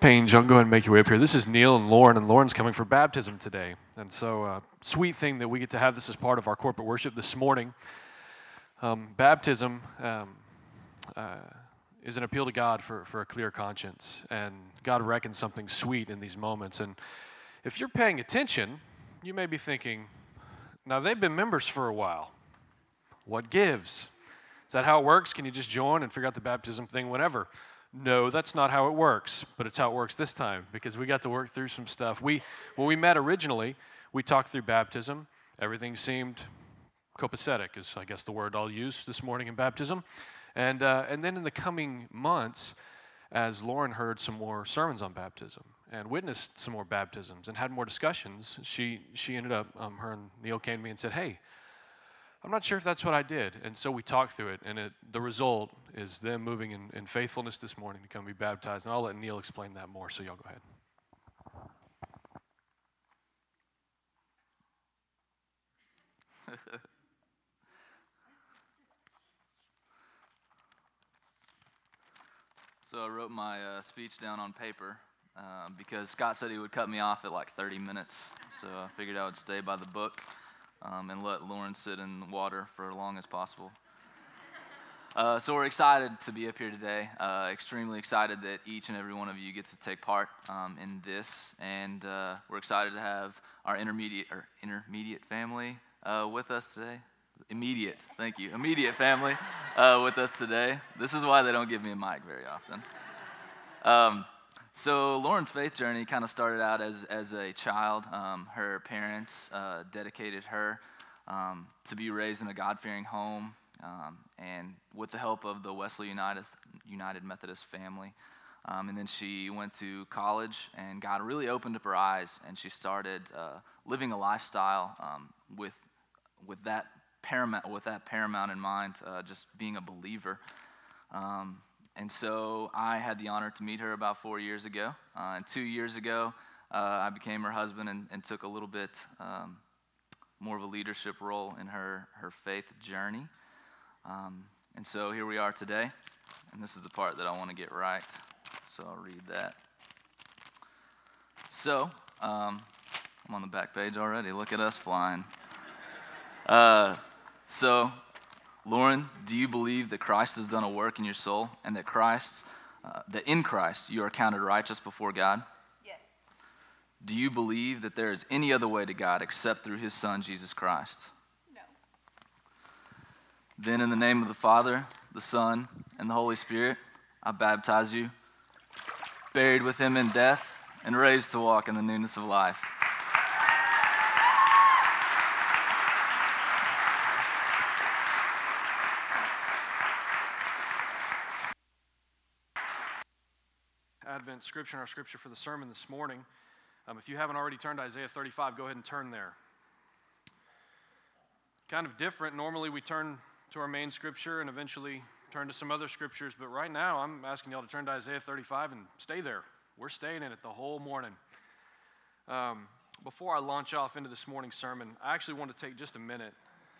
Payne, y'all go ahead and make your way up here. This is Neil and Lauren, and Lauren's coming for baptism today. And so, uh, sweet thing that we get to have this as part of our corporate worship this morning. Um, baptism um, uh, is an appeal to God for, for a clear conscience, and God reckons something sweet in these moments. And if you're paying attention, you may be thinking, now they've been members for a while. What gives? Is that how it works? Can you just join and figure out the baptism thing whenever? No, that's not how it works, but it's how it works this time because we got to work through some stuff. We, when we met originally, we talked through baptism. Everything seemed copacetic, is I guess the word I'll use this morning in baptism. And, uh, and then in the coming months, as Lauren heard some more sermons on baptism and witnessed some more baptisms and had more discussions, she, she ended up, um, her and Neil came to me and said, Hey, I'm not sure if that's what I did. And so we talked through it, and it, the result is them moving in, in faithfulness this morning to come be baptized. And I'll let Neil explain that more, so y'all go ahead. so I wrote my uh, speech down on paper uh, because Scott said he would cut me off at like 30 minutes. So I figured I would stay by the book um, and let Lauren sit in the water for as long as possible. Uh, so we're excited to be up here today. Uh, extremely excited that each and every one of you gets to take part um, in this, and uh, we're excited to have our intermediate or intermediate family uh, with us today. Immediate, thank you. Immediate family uh, with us today. This is why they don't give me a mic very often. Um, so Lauren's faith journey kind of started out as, as a child. Um, her parents uh, dedicated her um, to be raised in a God-fearing home, um, and with the help of the Wesley United, United Methodist family. Um, and then she went to college, and God really opened up her eyes, and she started uh, living a lifestyle um, with, with that paramount with that paramount in mind, uh, just being a believer. Um, and so I had the honor to meet her about four years ago. Uh, and two years ago, uh, I became her husband and, and took a little bit um, more of a leadership role in her, her faith journey. Um, and so here we are today. And this is the part that I want to get right. So I'll read that. So, um, I'm on the back page already. Look at us flying. Uh, so, Lauren, do you believe that Christ has done a work in your soul and that Christ, uh, that in Christ you are counted righteous before God? Yes. Do you believe that there is any other way to God except through his Son, Jesus Christ? No. Then, in the name of the Father, the Son, and the Holy Spirit, I baptize you, buried with him in death, and raised to walk in the newness of life. Scripture and our scripture for the sermon this morning. Um, if you haven't already turned to Isaiah 35, go ahead and turn there. Kind of different. Normally we turn to our main scripture and eventually turn to some other scriptures, but right now I'm asking y'all to turn to Isaiah 35 and stay there. We're staying in it the whole morning. Um, before I launch off into this morning's sermon, I actually want to take just a minute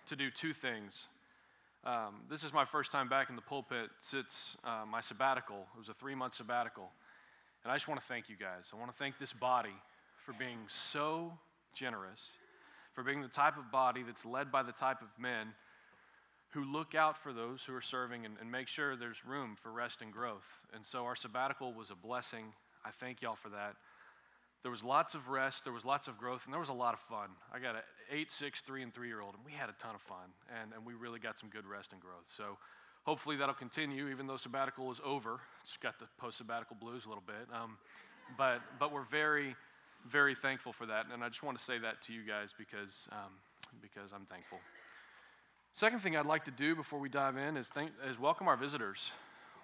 to do two things. Um, this is my first time back in the pulpit since uh, my sabbatical. It was a three month sabbatical. And I just want to thank you guys. I want to thank this body for being so generous, for being the type of body that's led by the type of men who look out for those who are serving and, and make sure there's room for rest and growth. And so our sabbatical was a blessing. I thank y'all for that. There was lots of rest, there was lots of growth, and there was a lot of fun. I got an eight, six, three, and three year old, and we had a ton of fun, and, and we really got some good rest and growth. So hopefully that'll continue, even though sabbatical is over. It's got the post sabbatical blues a little bit. Um, but, but we're very, very thankful for that. And I just want to say that to you guys because, um, because I'm thankful. Second thing I'd like to do before we dive in is, thank, is welcome our visitors.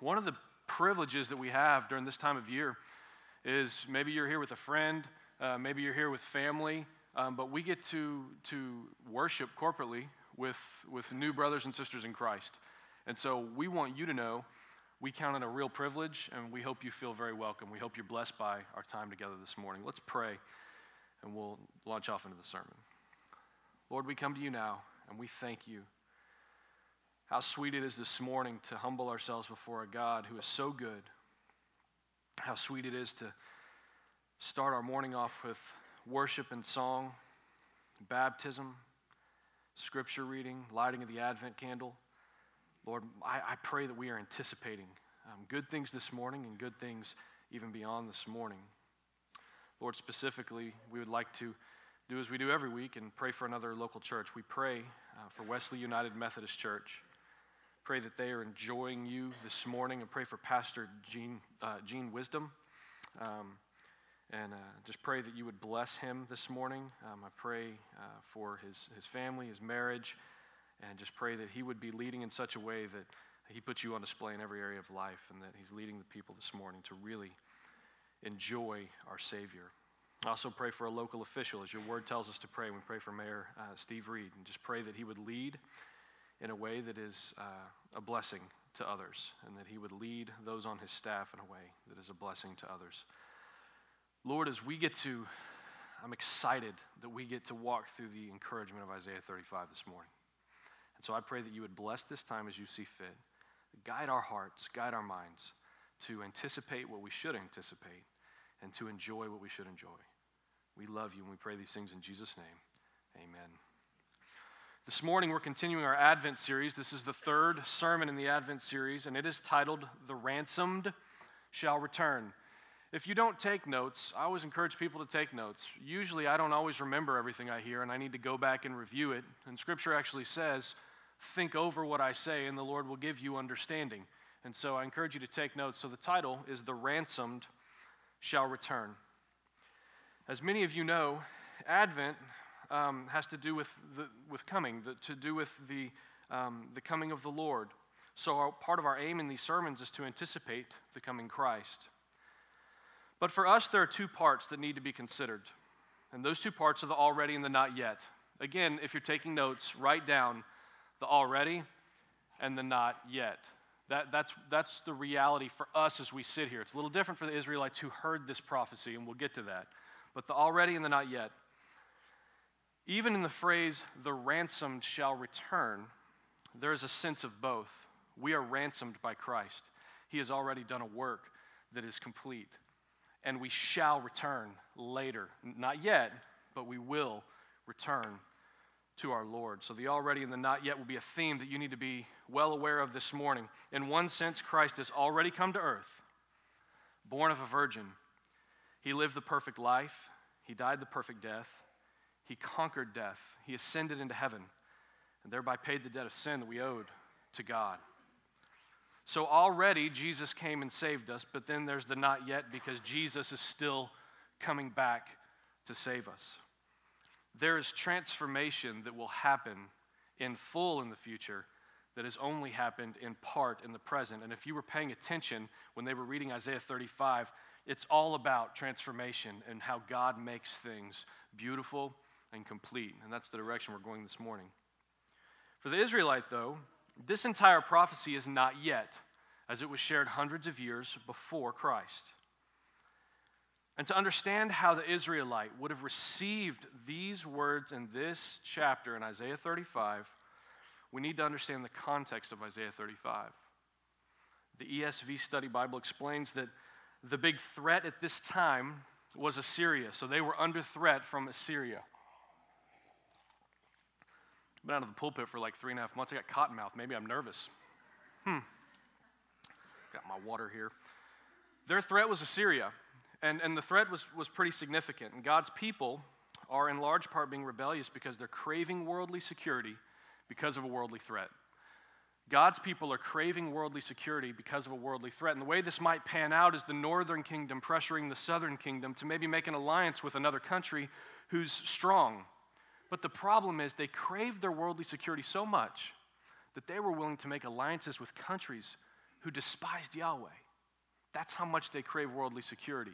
One of the privileges that we have during this time of year is maybe you're here with a friend, uh, maybe you're here with family, um, but we get to, to worship corporately with, with new brothers and sisters in Christ. And so we want you to know we count it a real privilege, and we hope you feel very welcome. We hope you're blessed by our time together this morning. Let's pray, and we'll launch off into the sermon. Lord, we come to you now, and we thank you. How sweet it is this morning to humble ourselves before a God who is so good, how sweet it is to start our morning off with worship and song, baptism, scripture reading, lighting of the Advent candle. Lord, I, I pray that we are anticipating um, good things this morning and good things even beyond this morning. Lord, specifically, we would like to do as we do every week and pray for another local church. We pray uh, for Wesley United Methodist Church. Pray that they are enjoying you this morning and pray for Pastor Gene, uh, Gene Wisdom. Um, and uh, just pray that you would bless him this morning. Um, I pray uh, for his, his family, his marriage, and just pray that he would be leading in such a way that he puts you on display in every area of life and that he's leading the people this morning to really enjoy our Savior. Also pray for a local official, as your word tells us to pray. We pray for Mayor uh, Steve Reed, and just pray that he would lead in a way that is uh, a blessing to others, and that he would lead those on his staff in a way that is a blessing to others. Lord, as we get to, I'm excited that we get to walk through the encouragement of Isaiah 35 this morning. And so I pray that you would bless this time as you see fit. Guide our hearts, guide our minds to anticipate what we should anticipate and to enjoy what we should enjoy. We love you and we pray these things in Jesus' name. Amen. This morning we're continuing our Advent series. This is the third sermon in the Advent series, and it is titled The Ransomed Shall Return. If you don't take notes, I always encourage people to take notes. Usually, I don't always remember everything I hear, and I need to go back and review it. And Scripture actually says, think over what I say, and the Lord will give you understanding. And so I encourage you to take notes. So the title is The Ransomed Shall Return. As many of you know, Advent um, has to do with, the, with coming, the, to do with the, um, the coming of the Lord. So our, part of our aim in these sermons is to anticipate the coming Christ. But for us, there are two parts that need to be considered. And those two parts are the already and the not yet. Again, if you're taking notes, write down the already and the not yet. That, that's, that's the reality for us as we sit here. It's a little different for the Israelites who heard this prophecy, and we'll get to that. But the already and the not yet. Even in the phrase, the ransomed shall return, there is a sense of both. We are ransomed by Christ, He has already done a work that is complete and we shall return later. Not yet, but we will return to our Lord. So the already and the not yet will be a theme that you need to be well aware of this morning. In one sense, Christ has already come to earth, born of a virgin. He lived the perfect life, he died the perfect death, he conquered death, he ascended into heaven, and thereby paid the debt of sin that we owed to God. So already Jesus came and saved us, but then there's the not yet because Jesus is still coming back to save us. There is transformation that will happen in full in the future that has only happened in part in the present. And if you were paying attention when they were reading Isaiah 35, it's all about transformation and how God makes things beautiful and complete. And that's the direction we're going this morning. For the Israelite, though, this entire prophecy is not yet, as it was shared hundreds of years before Christ. And to understand how the Israelite would have received these words in this chapter in Isaiah 35, we need to understand the context of Isaiah 35. The ESV Study Bible explains that the big threat at this time was Assyria. So they were under threat from Assyria been out of the pulpit for like three and a half months. I got cotton mouth. Maybe I'm nervous. Hmm. Got my water here. Their threat was Assyria, and, and the threat was, was pretty significant. And God's people are in large part being rebellious because they're craving worldly security because of a worldly threat. God's people are craving worldly security because of a worldly threat. And the way this might pan out is the northern kingdom pressuring the southern kingdom to maybe make an alliance with another country who's strong but the problem is they craved their worldly security so much that they were willing to make alliances with countries who despised Yahweh. That's how much they crave worldly security.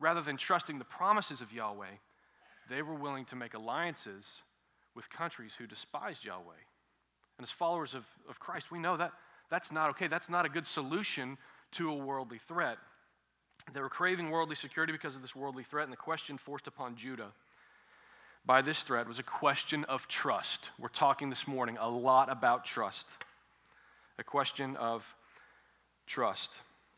Rather than trusting the promises of Yahweh, they were willing to make alliances with countries who despised Yahweh. And as followers of, of Christ, we know that that's not okay. That's not a good solution to a worldly threat. They were craving worldly security because of this worldly threat, and the question forced upon Judah by this threat was a question of trust. We're talking this morning a lot about trust. A question of trust.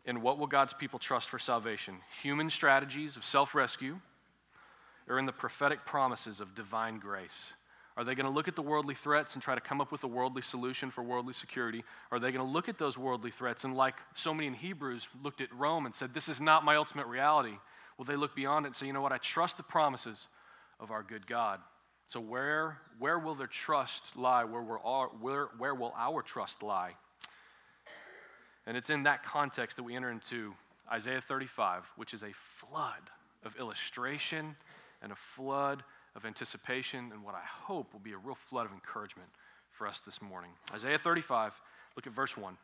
In what will God's people trust for salvation? Human strategies of self rescue or in the prophetic promises of divine grace? Are they going to look at the worldly threats and try to come up with a worldly solution for worldly security? Are they going to look at those worldly threats and, like so many in Hebrews, looked at Rome and said, This is not my ultimate reality? Will they look beyond it and say, You know what? I trust the promises of our good God. So, where, where will their trust lie? Where, will where, where will our trust lie? And it's in that context that we enter into Isaiah 35, which is a flood of illustration and a flood of anticipation, and what I hope will be a real flood of encouragement for us this morning. Isaiah 35, look at verse 1.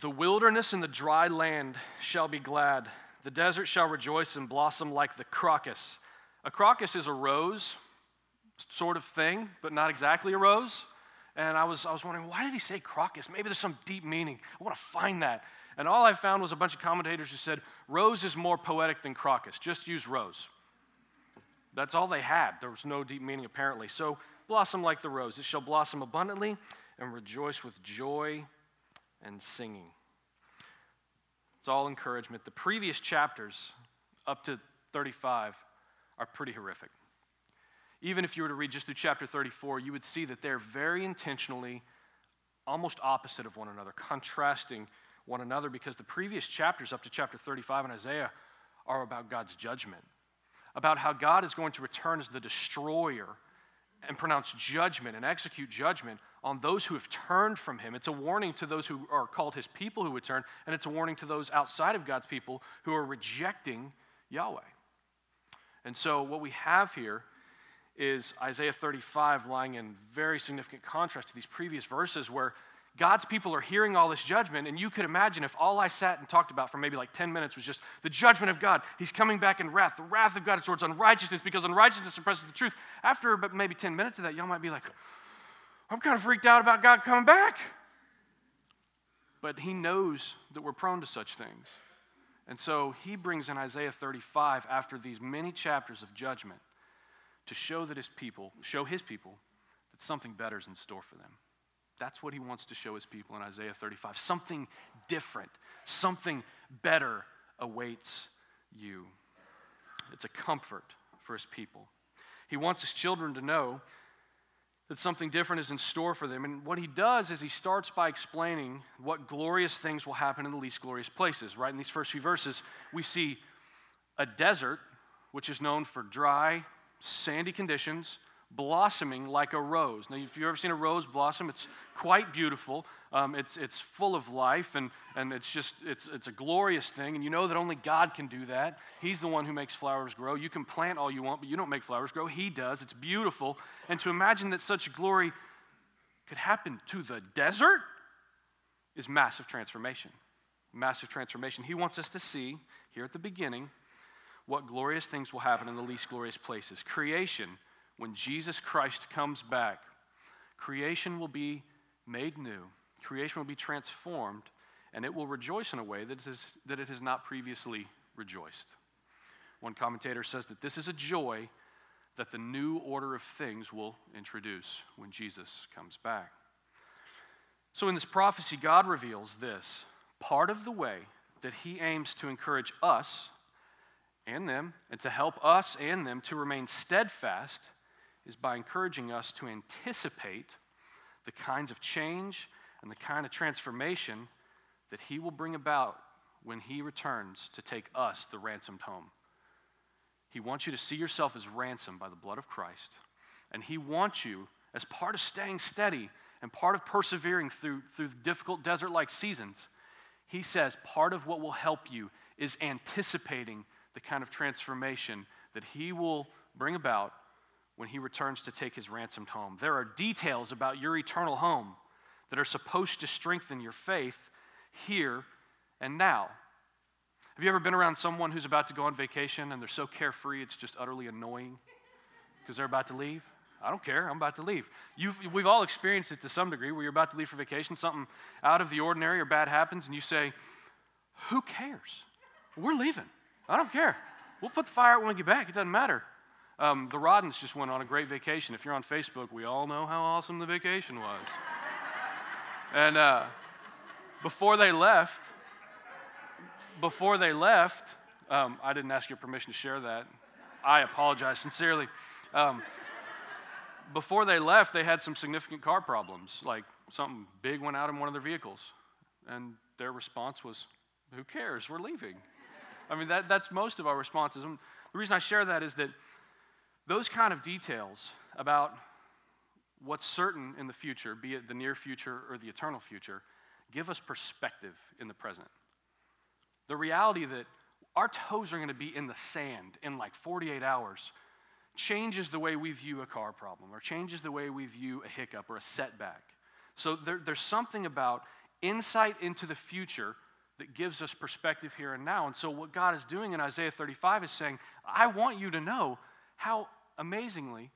The wilderness and the dry land shall be glad. The desert shall rejoice and blossom like the crocus. A crocus is a rose sort of thing, but not exactly a rose. And I was, I was wondering, why did he say crocus? Maybe there's some deep meaning. I want to find that. And all I found was a bunch of commentators who said, rose is more poetic than crocus. Just use rose. That's all they had. There was no deep meaning, apparently. So, blossom like the rose. It shall blossom abundantly and rejoice with joy and singing. It's all encouragement. The previous chapters, up to 35, are pretty horrific. Even if you were to read just through chapter 34, you would see that they're very intentionally almost opposite of one another, contrasting one another, because the previous chapters, up to chapter 35 in Isaiah, are about God's judgment, about how God is going to return as the destroyer and pronounce judgment and execute judgment on those who have turned from him. It's a warning to those who are called his people who would turn, and it's a warning to those outside of God's people who are rejecting Yahweh. And so, what we have here is Isaiah 35 lying in very significant contrast to these previous verses where God's people are hearing all this judgment, and you could imagine if all I sat and talked about for maybe like 10 minutes was just the judgment of God. He's coming back in wrath. The wrath of God towards unrighteousness because unrighteousness suppresses the truth. After but maybe 10 minutes of that, y'all might be like, I'm kind of freaked out about God coming back. But He knows that we're prone to such things. And so He brings in Isaiah 35 after these many chapters of judgment to show that his people, show his people that something better is in store for them. That's what he wants to show his people in Isaiah 35. Something different, something better awaits you. It's a comfort for his people. He wants his children to know that something different is in store for them. And what he does is he starts by explaining what glorious things will happen in the least glorious places. Right in these first few verses, we see a desert, which is known for dry, sandy conditions, blossoming like a rose. Now, if you've ever seen a rose blossom, it's quite beautiful. Um, it's, it's full of life, and, and it's just, it's, it's a glorious thing. And you know that only God can do that. He's the one who makes flowers grow. You can plant all you want, but you don't make flowers grow. He does. It's beautiful. And to imagine that such glory could happen to the desert is massive transformation. Massive transformation. He wants us to see here at the beginning what glorious things will happen in the least glorious places. Creation, when Jesus Christ comes back, creation will be made new, creation will be transformed, and it will rejoice in a way that it, is, that it has not previously rejoiced. One commentator says that this is a joy that the new order of things will introduce when Jesus comes back. So, in this prophecy, God reveals this part of the way that He aims to encourage us and them, and to help us and them to remain steadfast is by encouraging us to anticipate the kinds of change and the kind of transformation that He will bring about when He returns to take us, the ransomed, home. He wants you to see yourself as ransomed by the blood of Christ. And He wants you, as part of staying steady and part of persevering through, through difficult desert like seasons, He says part of what will help you is anticipating the kind of transformation that he will bring about when he returns to take his ransomed home. There are details about your eternal home that are supposed to strengthen your faith here and now. Have you ever been around someone who's about to go on vacation and they're so carefree it's just utterly annoying because they're about to leave? I don't care. I'm about to leave. You've, we've all experienced it to some degree where you're about to leave for vacation, something out of the ordinary or bad happens, and you say, Who cares? We're leaving. I don't care. We'll put the fire out when we get back. It doesn't matter. Um, the Roddens just went on a great vacation. If you're on Facebook, we all know how awesome the vacation was. and uh, before they left, before they left, um, I didn't ask your permission to share that. I apologize sincerely. Um, before they left, they had some significant car problems, like something big went out in one of their vehicles. And their response was, Who cares? We're leaving. I mean, that, that's most of our responses. And the reason I share that is that those kind of details about what's certain in the future, be it the near future or the eternal future, give us perspective in the present. The reality that our toes are going to be in the sand in like 48 hours changes the way we view a car problem or changes the way we view a hiccup or a setback. So there, there's something about insight into the future that gives us perspective here and now. And so, what God is doing in Isaiah 35 is saying, I want you to know how amazingly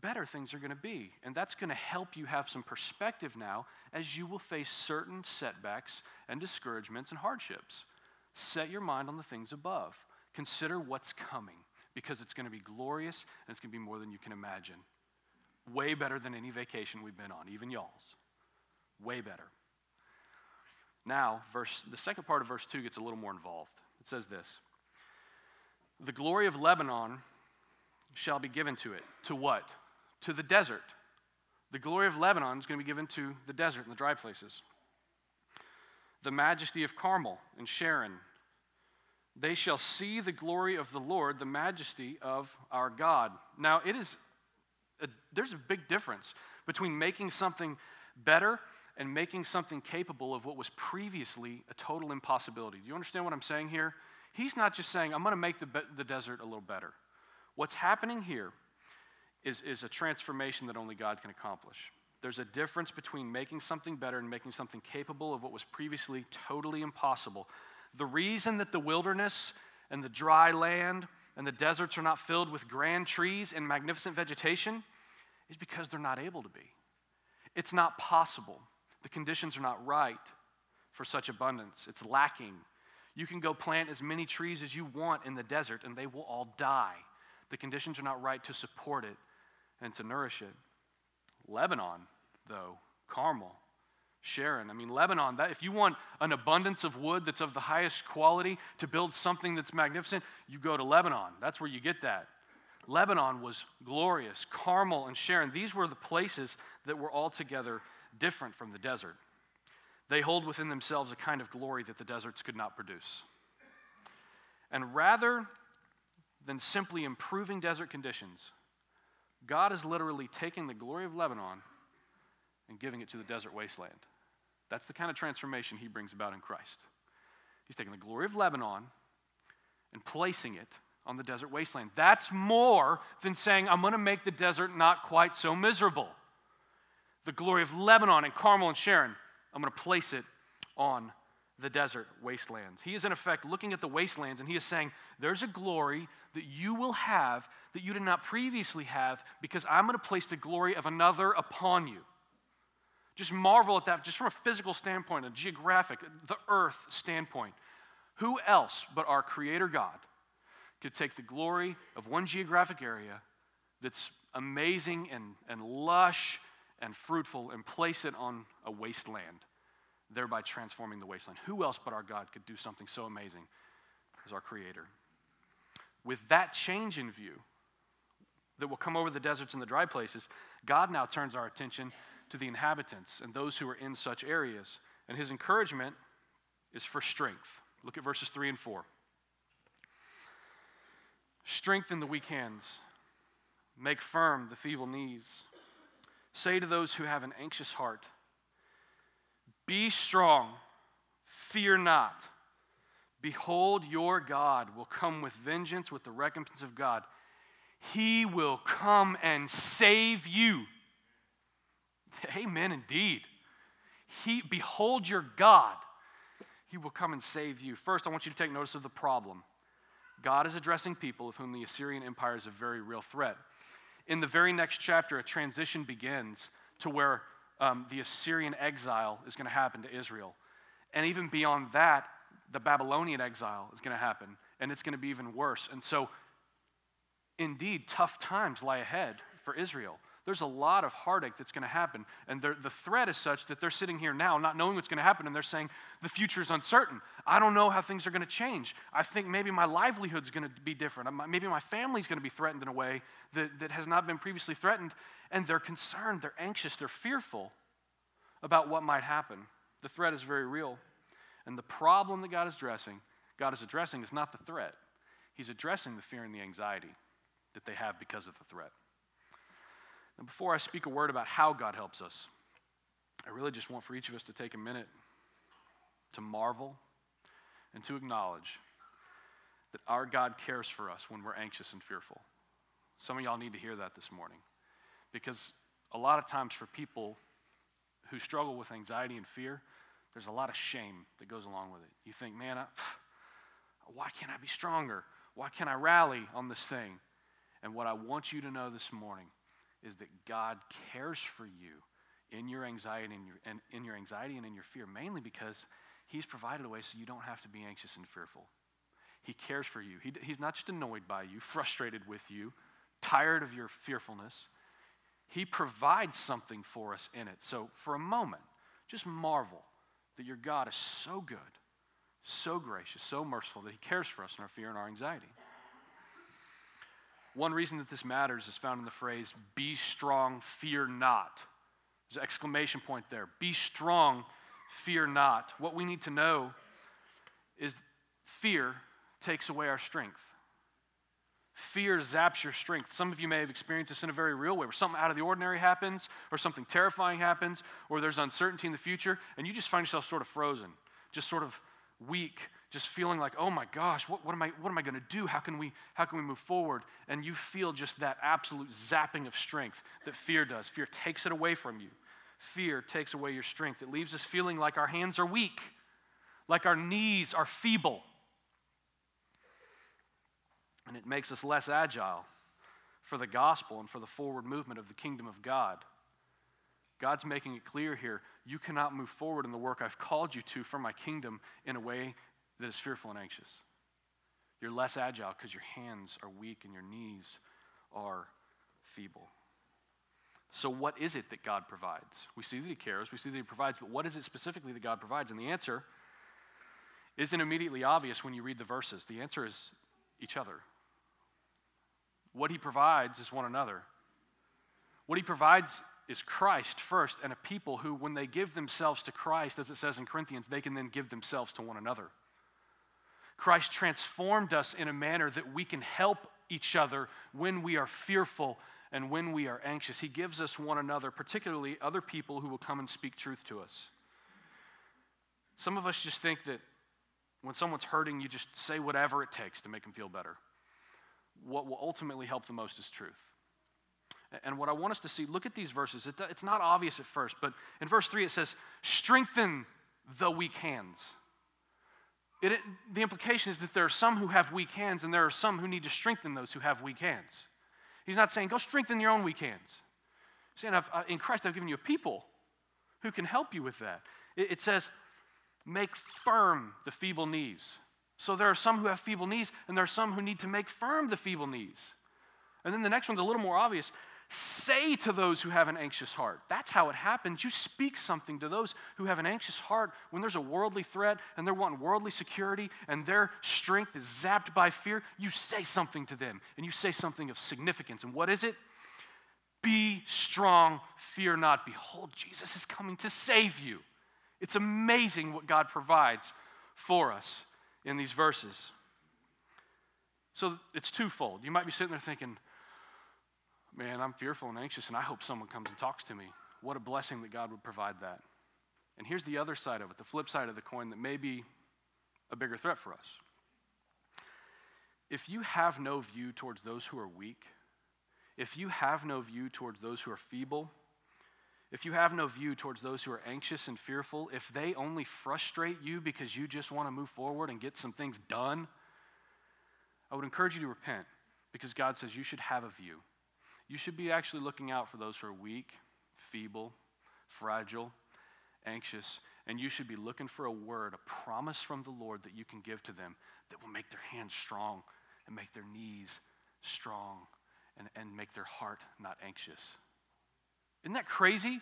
better things are going to be. And that's going to help you have some perspective now as you will face certain setbacks and discouragements and hardships. Set your mind on the things above. Consider what's coming because it's going to be glorious and it's going to be more than you can imagine. Way better than any vacation we've been on, even y'all's. Way better. Now, verse, the second part of verse 2 gets a little more involved. It says this The glory of Lebanon shall be given to it. To what? To the desert. The glory of Lebanon is going to be given to the desert and the dry places. The majesty of Carmel and Sharon. They shall see the glory of the Lord, the majesty of our God. Now, it is a, there's a big difference between making something better and making something capable of what was previously a total impossibility. Do you understand what I'm saying here? He's not just saying, I'm going to make the, the desert a little better. What's happening here is, is a transformation that only God can accomplish. There's a difference between making something better and making something capable of what was previously totally impossible. The reason that the wilderness and the dry land and the deserts are not filled with grand trees and magnificent vegetation is because they're not able to be. It's not possible. The conditions are not right for such abundance, it's lacking. You can go plant as many trees as you want in the desert and they will all die. The conditions are not right to support it and to nourish it. Lebanon, though, Carmel, Sharon. I mean, Lebanon, that, if you want an abundance of wood that's of the highest quality to build something that's magnificent, you go to Lebanon. That's where you get that. Lebanon was glorious. Carmel and Sharon, these were the places that were altogether different from the desert. They hold within themselves a kind of glory that the deserts could not produce. And rather than simply improving desert conditions, God is literally taking the glory of Lebanon and giving it to the desert wasteland. That's the kind of transformation he brings about in Christ. He's taking the glory of Lebanon and placing it on the desert wasteland. That's more than saying, I'm going to make the desert not quite so miserable the glory of Lebanon and Carmel and Sharon, I'm going to place it on the desert wastelands. He is, in effect, looking at the wastelands and he is saying, There's a glory that you will have that you did not previously have because I'm going to place the glory of another upon you. Just marvel at that, just from a physical standpoint, a geographic, the earth standpoint. Who else but our Creator God could take the glory of one geographic area that's amazing and, and lush and fruitful and place it on a wasteland, thereby transforming the wasteland. Who else but our God could do something so amazing as our Creator? With that change in view that will come over the deserts and the dry places, God now turns our attention to the inhabitants and those who are in such areas. And his encouragement is for strength. Look at verses 3 and 4. Strengthen the weak hands, make firm the feeble knees. Say to those who have an anxious heart, Be strong, fear not. Behold, your God will come with vengeance, with the recompense of God. He will come and save you. Amen, indeed. He, behold your God. He will come and save you. First, I want you to take notice of the problem. God is addressing people of whom the Assyrian Empire is a very real threat in the very next chapter, a transition begins to where um, the Assyrian exile is going to happen to Israel. And even beyond that, the Babylonian exile is going to happen, and it's going to be even worse. And so, indeed, tough times lie ahead for Israel. There's a lot of heartache that's going to happen. And the threat is such that they're sitting here now not knowing what's going to happen and they're saying, the future is uncertain. I don't know how things are going to change. I think maybe my livelihood's going to be different. Maybe my family's going to be threatened in a way that, that has not been previously threatened. And they're concerned, they're anxious, they're fearful about what might happen. The threat is very real. And the problem that God is addressing, God is addressing is not the threat. He's addressing the fear and the anxiety that they have because of the threat. And before I speak a word about how God helps us, I really just want for each of us to take a minute to marvel and to acknowledge that our God cares for us when we're anxious and fearful. Some of y'all need to hear that this morning because a lot of times for people who struggle with anxiety and fear, there's a lot of shame that goes along with it. You think, man, I, why can't I be stronger? Why can't I rally on this thing? And what I want you to know this morning is that God cares for you in your anxiety and, your, and in your anxiety and in your fear, mainly because He's provided a way so you don't have to be anxious and fearful. He cares for you. He, he's not just annoyed by you, frustrated with you, tired of your fearfulness. He provides something for us in it. So, for a moment, just marvel that your God is so good, so gracious, so merciful that He cares for us in our fear and our anxiety. One reason that this matters is found in the phrase, be strong, fear not. There's an exclamation point there. Be strong, fear not. What we need to know is fear takes away our strength. Fear zaps your strength. Some of you may have experienced this in a very real way where something out of the ordinary happens, or something terrifying happens, or there's uncertainty in the future, and you just find yourself sort of frozen, just sort of weak, just feeling like, oh my gosh, what, what am I, what am I going to do? How can, we, how can we move forward? And you feel just that absolute zapping of strength that fear does. Fear takes it away from you. Fear takes away your strength. It leaves us feeling like our hands are weak, like our knees are feeble and it makes us less agile for the gospel and for the forward movement of the kingdom of God. God's making it clear here you cannot move forward in the work I've called you to for my kingdom in a way that is fearful and anxious. You're less agile because your hands are weak and your knees are feeble. So, what is it that God provides? We see that He cares, we see that He provides, but what is it specifically that God provides? And the answer isn't immediately obvious when you read the verses. The answer is each other. What he provides is one another. What he provides is Christ first, and a people who, when they give themselves to Christ, as it says in Corinthians, they can then give themselves to one another. Christ transformed us in a manner that we can help each other when we are fearful and when we are anxious. He gives us one another, particularly other people who will come and speak truth to us. Some of us just think that when someone's hurting, you just say whatever it takes to make them feel better what will ultimately help the most is truth. And what I want us to see, look at these verses. It's not obvious at first, but in verse 3 it says, strengthen the weak hands. It, the implication is that there are some who have weak hands and there are some who need to strengthen those who have weak hands. He's not saying, go strengthen your own weak hands. He's saying, uh, in Christ, I've given you a people who can help you with that. It, it says, make firm the feeble knees. So there are some who have feeble knees, and there are some who need to make firm the feeble knees. And then the next one's a little more obvious. Say to those who have an anxious heart. That's how it happens. You speak something to those who have an anxious heart when there's a worldly threat and they're wanting worldly security and their strength is zapped by fear. You say something to them and you say something of significance. And what is it? Be strong, fear not. Behold, Jesus is coming to save you. It's amazing what God provides for us in these verses. So it's twofold. You might be sitting there thinking, man, I'm fearful and anxious, and I hope someone comes and talks to me. What a blessing that God would provide that. And here's the other side of it, the flip side of the coin that may be a bigger threat for us. If you have no view towards those who are weak, if you have no view towards those who are feeble, if you have no view towards those who are anxious and fearful, if they only frustrate you because you just want to move forward and get some things done, I would encourage you to repent because God says you should have a view. You should be actually looking out for those who are weak, feeble, fragile, anxious, and you should be looking for a word, a promise from the Lord that you can give to them that will make their hands strong and make their knees strong and, and make their heart not anxious. Isn't that crazy?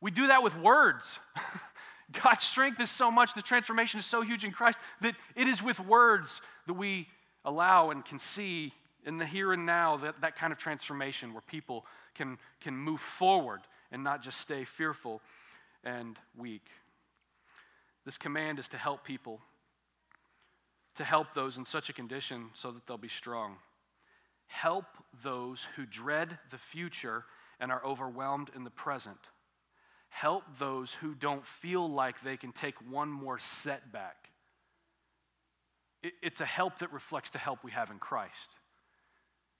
We do that with words. God's strength is so much, the transformation is so huge in Christ that it is with words that we allow and can see in the here and now that, that kind of transformation where people can, can move forward and not just stay fearful and weak. This command is to help people, to help those in such a condition so that they'll be strong. Help those who dread the future and are overwhelmed in the present. Help those who don't feel like they can take one more setback. It's a help that reflects the help we have in Christ.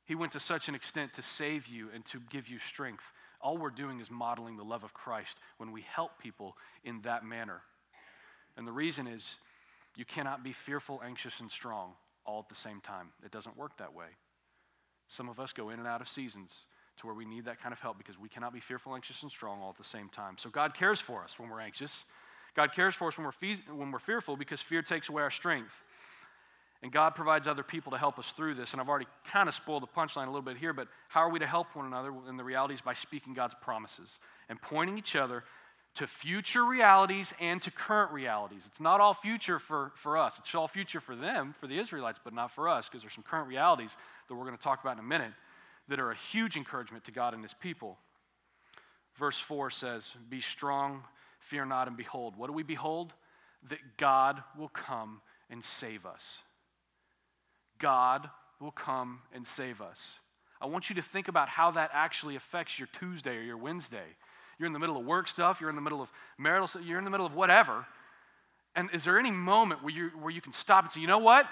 He went to such an extent to save you and to give you strength. All we're doing is modeling the love of Christ when we help people in that manner. And the reason is you cannot be fearful, anxious, and strong all at the same time. It doesn't work that way. Some of us go in and out of seasons to where we need that kind of help because we cannot be fearful, anxious, and strong all at the same time. So God cares for us when we're anxious. God cares for us when we're, fe- when we're fearful because fear takes away our strength. And God provides other people to help us through this. And I've already kind of spoiled the punchline a little bit here, but how are we to help one another? And the reality is by speaking God's promises and pointing each other to future realities and to current realities. It's not all future for, for us, it's all future for them, for the Israelites, but not for us, because there's some current realities that we're going to talk about in a minute that are a huge encouragement to God and his people. Verse 4 says, Be strong, fear not, and behold. What do we behold? That God will come and save us. God will come and save us. I want you to think about how that actually affects your Tuesday or your Wednesday. You're in the middle of work stuff, you're in the middle of marital stuff, you're in the middle of whatever. And is there any moment where you, where you can stop and say, you know what?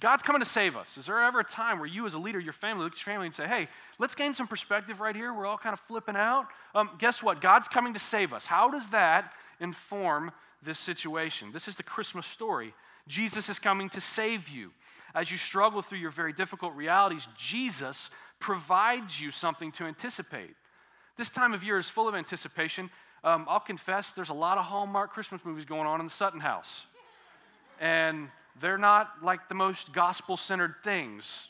God's coming to save us. Is there ever a time where you, as a leader, your family, look at your family and say, hey, let's gain some perspective right here? We're all kind of flipping out. Um, guess what? God's coming to save us. How does that inform this situation? This is the Christmas story. Jesus is coming to save you. As you struggle through your very difficult realities, Jesus provides you something to anticipate. This time of year is full of anticipation. Um, I'll confess, there's a lot of Hallmark Christmas movies going on in the Sutton house. And they're not like the most gospel centered things.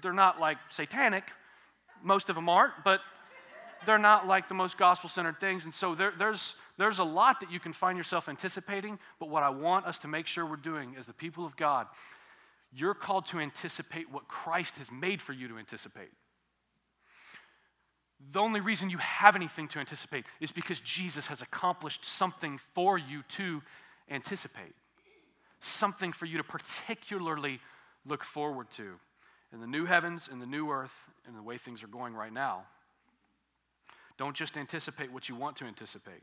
They're not like satanic. Most of them aren't, but they're not like the most gospel centered things. And so there, there's, there's a lot that you can find yourself anticipating. But what I want us to make sure we're doing as the people of God, you're called to anticipate what Christ has made for you to anticipate. The only reason you have anything to anticipate is because Jesus has accomplished something for you to anticipate something for you to particularly look forward to in the new heavens and the new earth and the way things are going right now. Don't just anticipate what you want to anticipate.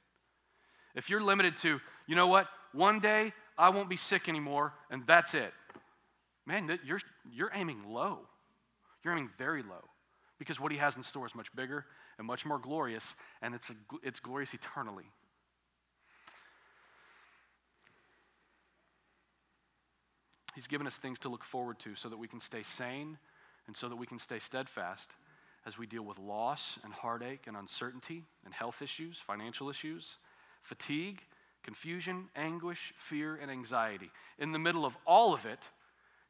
If you're limited to, you know what, one day I won't be sick anymore and that's it, man, you're, you're aiming low. You're aiming very low because what he has in store is much bigger and much more glorious, and it's, a, it's glorious eternally. He's given us things to look forward to so that we can stay sane and so that we can stay steadfast as we deal with loss and heartache and uncertainty and health issues, financial issues, fatigue, confusion, anguish, fear, and anxiety. In the middle of all of it,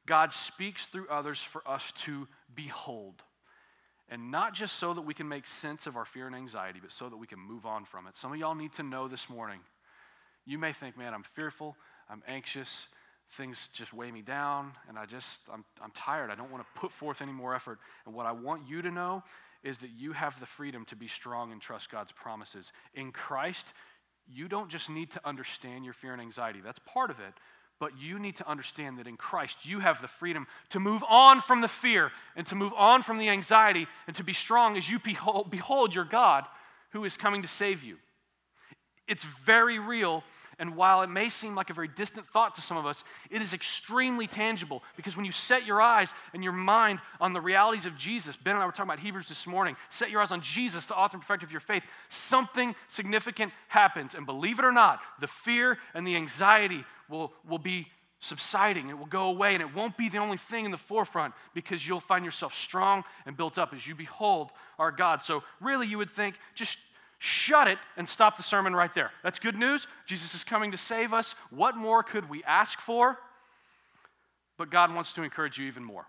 God speaks through others for us to behold. And not just so that we can make sense of our fear and anxiety, but so that we can move on from it. Some of y'all need to know this morning. You may think, man, I'm fearful, I'm anxious, things just weigh me down and I just, I'm, I'm tired. I don't want to put forth any more effort. And what I want you to know is that you have the freedom to be strong and trust God's promises. In Christ, you don't just need to understand your fear and anxiety, that's part of it. But you need to understand that in Christ, you have the freedom to move on from the fear and to move on from the anxiety and to be strong as you behold, behold your God who is coming to save you. It's very real and while it may seem like a very distant thought to some of us, it is extremely tangible because when you set your eyes and your mind on the realities of Jesus, Ben and I were talking about Hebrews this morning, set your eyes on Jesus, the author and perfecter of your faith, something significant happens. And believe it or not, the fear and the anxiety will, will be subsiding. It will go away, and it won't be the only thing in the forefront because you'll find yourself strong and built up as you behold our God. So, really, you would think just shut it and stop the sermon right there. That's good news. Jesus is coming to save us. What more could we ask for? But God wants to encourage you even more.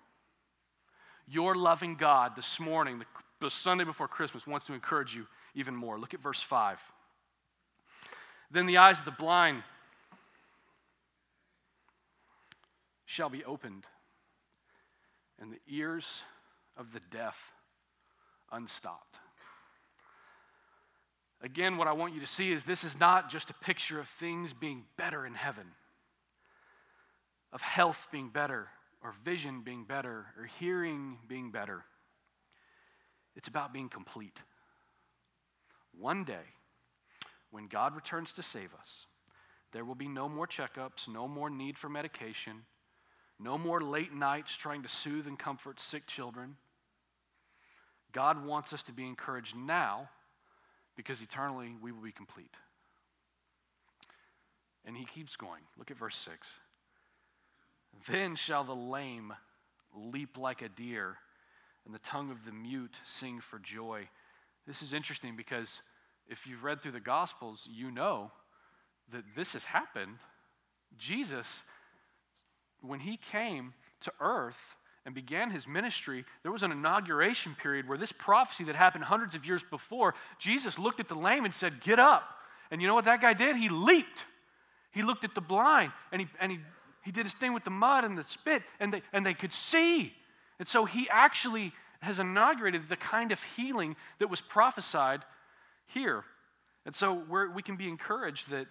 Your loving God this morning, the, the Sunday before Christmas, wants to encourage you even more. Look at verse 5. Then the eyes of the blind shall be opened, and the ears of the deaf unstopped. Again, what I want you to see is this is not just a picture of things being better in heaven, of health being better, or vision being better, or hearing being better. It's about being complete. One day, when God returns to save us, there will be no more checkups, no more need for medication, no more late nights trying to soothe and comfort sick children. God wants us to be encouraged now because eternally we will be complete. And he keeps going. Look at verse 6. Then shall the lame leap like a deer, and the tongue of the mute sing for joy. This is interesting because if you've read through the Gospels, you know that this has happened. Jesus, when he came to earth and began his ministry, there was an inauguration period where this prophecy that happened hundreds of years before, Jesus looked at the lame and said, Get up. And you know what that guy did? He leaped. He looked at the blind and he, and he, he did his thing with the mud and the spit, and they, and they could see. And so he actually has inaugurated the kind of healing that was prophesied here. And so we we can be encouraged that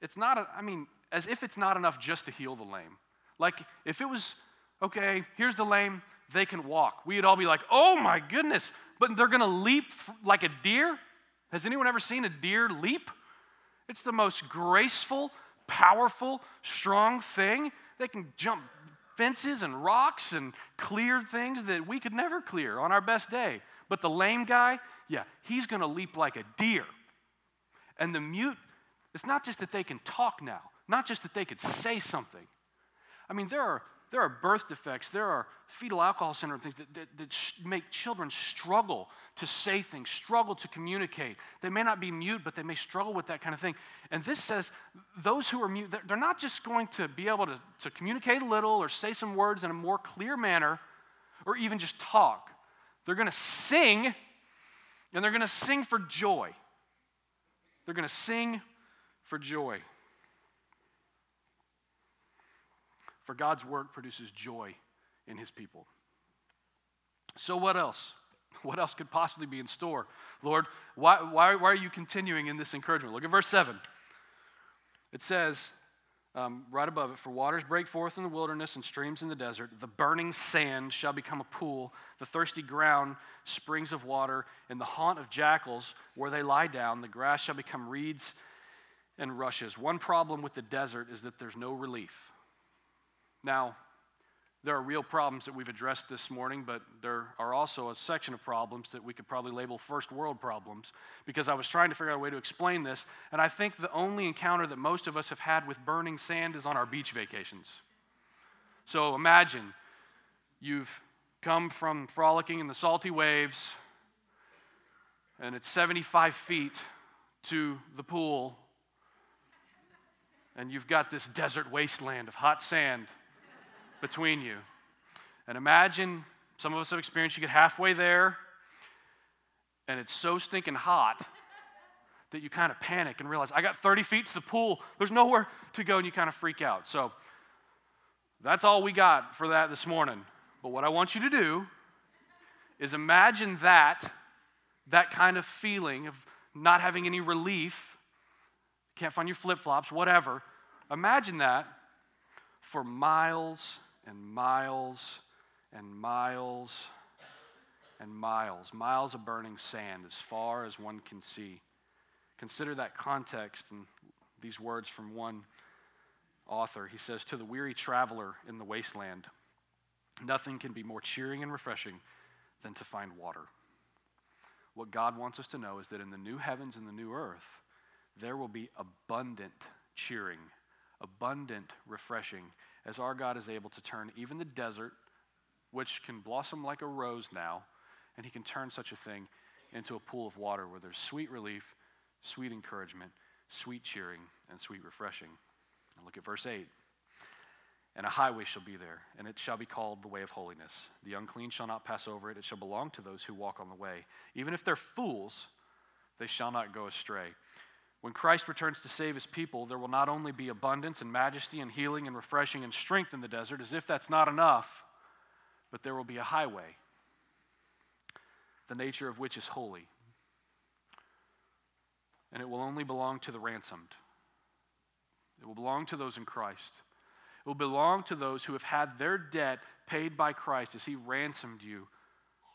it's not, a, I mean, as if it's not enough just to heal the lame. Like, if it was, okay, here's the lame, they can walk, we'd all be like, oh my goodness, but they're gonna leap like a deer? Has anyone ever seen a deer leap? It's the most graceful, powerful, strong thing. They can jump fences and rocks and clear things that we could never clear on our best day. But the lame guy, yeah, he's gonna leap like a deer. And the mute, it's not just that they can talk now, not just that they could say something. I mean, there are, there are birth defects, there are fetal alcohol syndrome things that, that, that sh- make children struggle to say things, struggle to communicate. They may not be mute, but they may struggle with that kind of thing. And this says those who are mute, they're not just going to be able to, to communicate a little or say some words in a more clear manner or even just talk. They're going to sing, and they're going to sing for joy. They're going to sing for joy. For God's work produces joy in his people. So, what else? What else could possibly be in store? Lord, why, why, why are you continuing in this encouragement? Look at verse 7. It says, um, right above it, for waters break forth in the wilderness and streams in the desert. The burning sand shall become a pool, the thirsty ground, springs of water. In the haunt of jackals, where they lie down, the grass shall become reeds and rushes. One problem with the desert is that there's no relief. Now, there are real problems that we've addressed this morning, but there are also a section of problems that we could probably label first world problems because I was trying to figure out a way to explain this. And I think the only encounter that most of us have had with burning sand is on our beach vacations. So imagine you've come from frolicking in the salty waves, and it's 75 feet to the pool, and you've got this desert wasteland of hot sand between you. And imagine some of us have experienced you get halfway there, and it's so stinking hot that you kind of panic and realize, I got 30 feet to the pool, there's nowhere to go, and you kind of freak out. So that's all we got for that this morning. But what I want you to do is imagine that, that kind of feeling of not having any relief, can't find your flip flops, whatever. Imagine that for miles and miles and miles and miles, miles of burning sand as far as one can see. Consider that context and these words from one author. He says, To the weary traveler in the wasteland, nothing can be more cheering and refreshing than to find water. What God wants us to know is that in the new heavens and the new earth, there will be abundant cheering, abundant refreshing as our God is able to turn even the desert, which can blossom like a rose now, and He can turn such a thing into a pool of water where there's sweet relief, sweet encouragement, sweet cheering, and sweet refreshing. And look at verse 8. And a highway shall be there, and it shall be called the way of holiness. The unclean shall not pass over it. It shall belong to those who walk on the way. Even if they're fools, they shall not go astray. When Christ returns to save his people, there will not only be abundance and majesty and healing and refreshing and strength in the desert, as if that's not enough, but there will be a highway, the nature of which is holy. And it will only belong to the ransomed. It will belong to those in Christ. It will belong to those who have had their debt paid by Christ as he ransomed you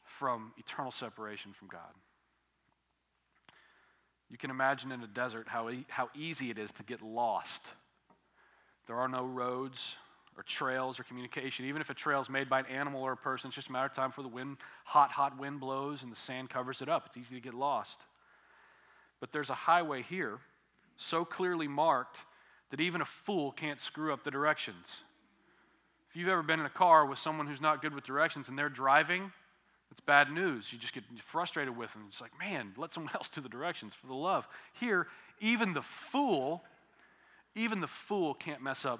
from eternal separation from God. You can imagine in a desert how, e- how easy it is to get lost. There are no roads or trails or communication. Even if a trail is made by an animal or a person, it's just a matter of time for the wind, hot, hot wind blows and the sand covers it up. It's easy to get lost. But there's a highway here, so clearly marked that even a fool can't screw up the directions. If you've ever been in a car with someone who's not good with directions and they're driving, it's bad news. You just get frustrated with them. It's like, man, let someone else do the directions for the love. Here, even the fool, even the fool can't mess up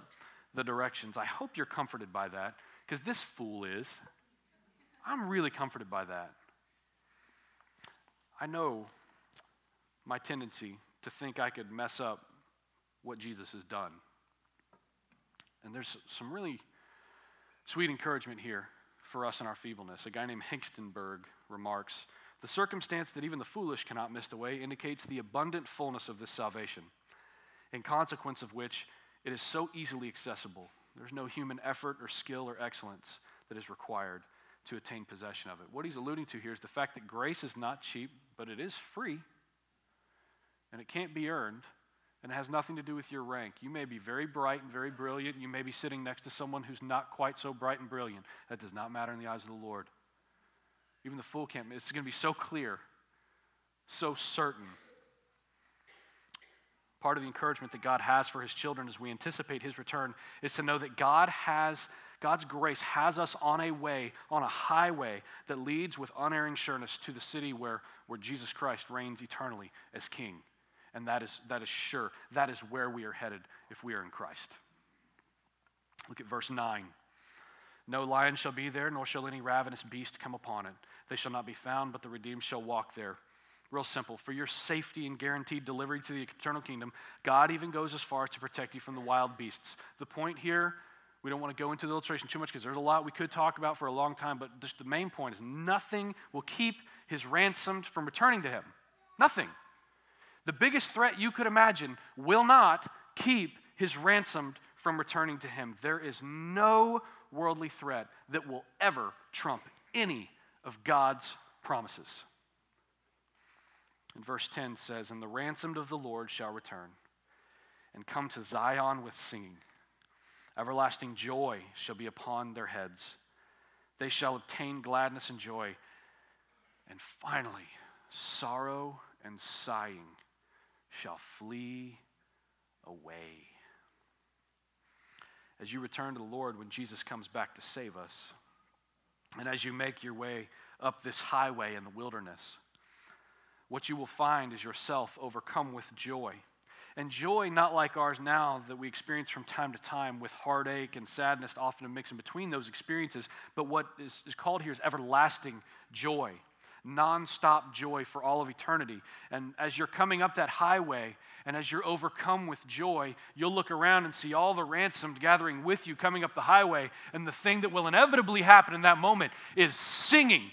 the directions. I hope you're comforted by that, because this fool is. I'm really comforted by that. I know my tendency to think I could mess up what Jesus has done. And there's some really sweet encouragement here for us in our feebleness. A guy named Hengstenberg remarks The circumstance that even the foolish cannot miss the way indicates the abundant fullness of this salvation, in consequence of which it is so easily accessible. There's no human effort or skill or excellence that is required to attain possession of it. What he's alluding to here is the fact that grace is not cheap, but it is free, and it can't be earned and it has nothing to do with your rank. You may be very bright and very brilliant. You may be sitting next to someone who's not quite so bright and brilliant. That does not matter in the eyes of the Lord. Even the fool can't. It's going to be so clear, so certain. Part of the encouragement that God has for his children as we anticipate his return is to know that God has God's grace has us on a way, on a highway that leads with unerring sureness to the city where, where Jesus Christ reigns eternally as king. And that is, that is sure. That is where we are headed if we are in Christ. Look at verse 9. No lion shall be there, nor shall any ravenous beast come upon it. They shall not be found, but the redeemed shall walk there. Real simple. For your safety and guaranteed delivery to the eternal kingdom, God even goes as far as to protect you from the wild beasts. The point here, we don't want to go into the illustration too much because there's a lot we could talk about for a long time, but just the main point is nothing will keep his ransomed from returning to him. Nothing the biggest threat you could imagine will not keep his ransomed from returning to him. There is no worldly threat that will ever trump any of God's promises. And verse 10 says, And the ransomed of the Lord shall return and come to Zion with singing. Everlasting joy shall be upon their heads. They shall obtain gladness and joy. And finally, sorrow and sighing shall flee away. As you return to the Lord when Jesus comes back to save us, and as you make your way up this highway in the wilderness, what you will find is yourself overcome with joy. And joy, not like ours now that we experience from time to time with heartache and sadness, often a mix in between those experiences, but what is, called here is everlasting joy nonstop joy for all of eternity. And as you're coming up that highway and as you're overcome with joy, you'll look around and see all the ransomed gathering with you coming up the highway. And the thing that will inevitably happen in that moment is singing.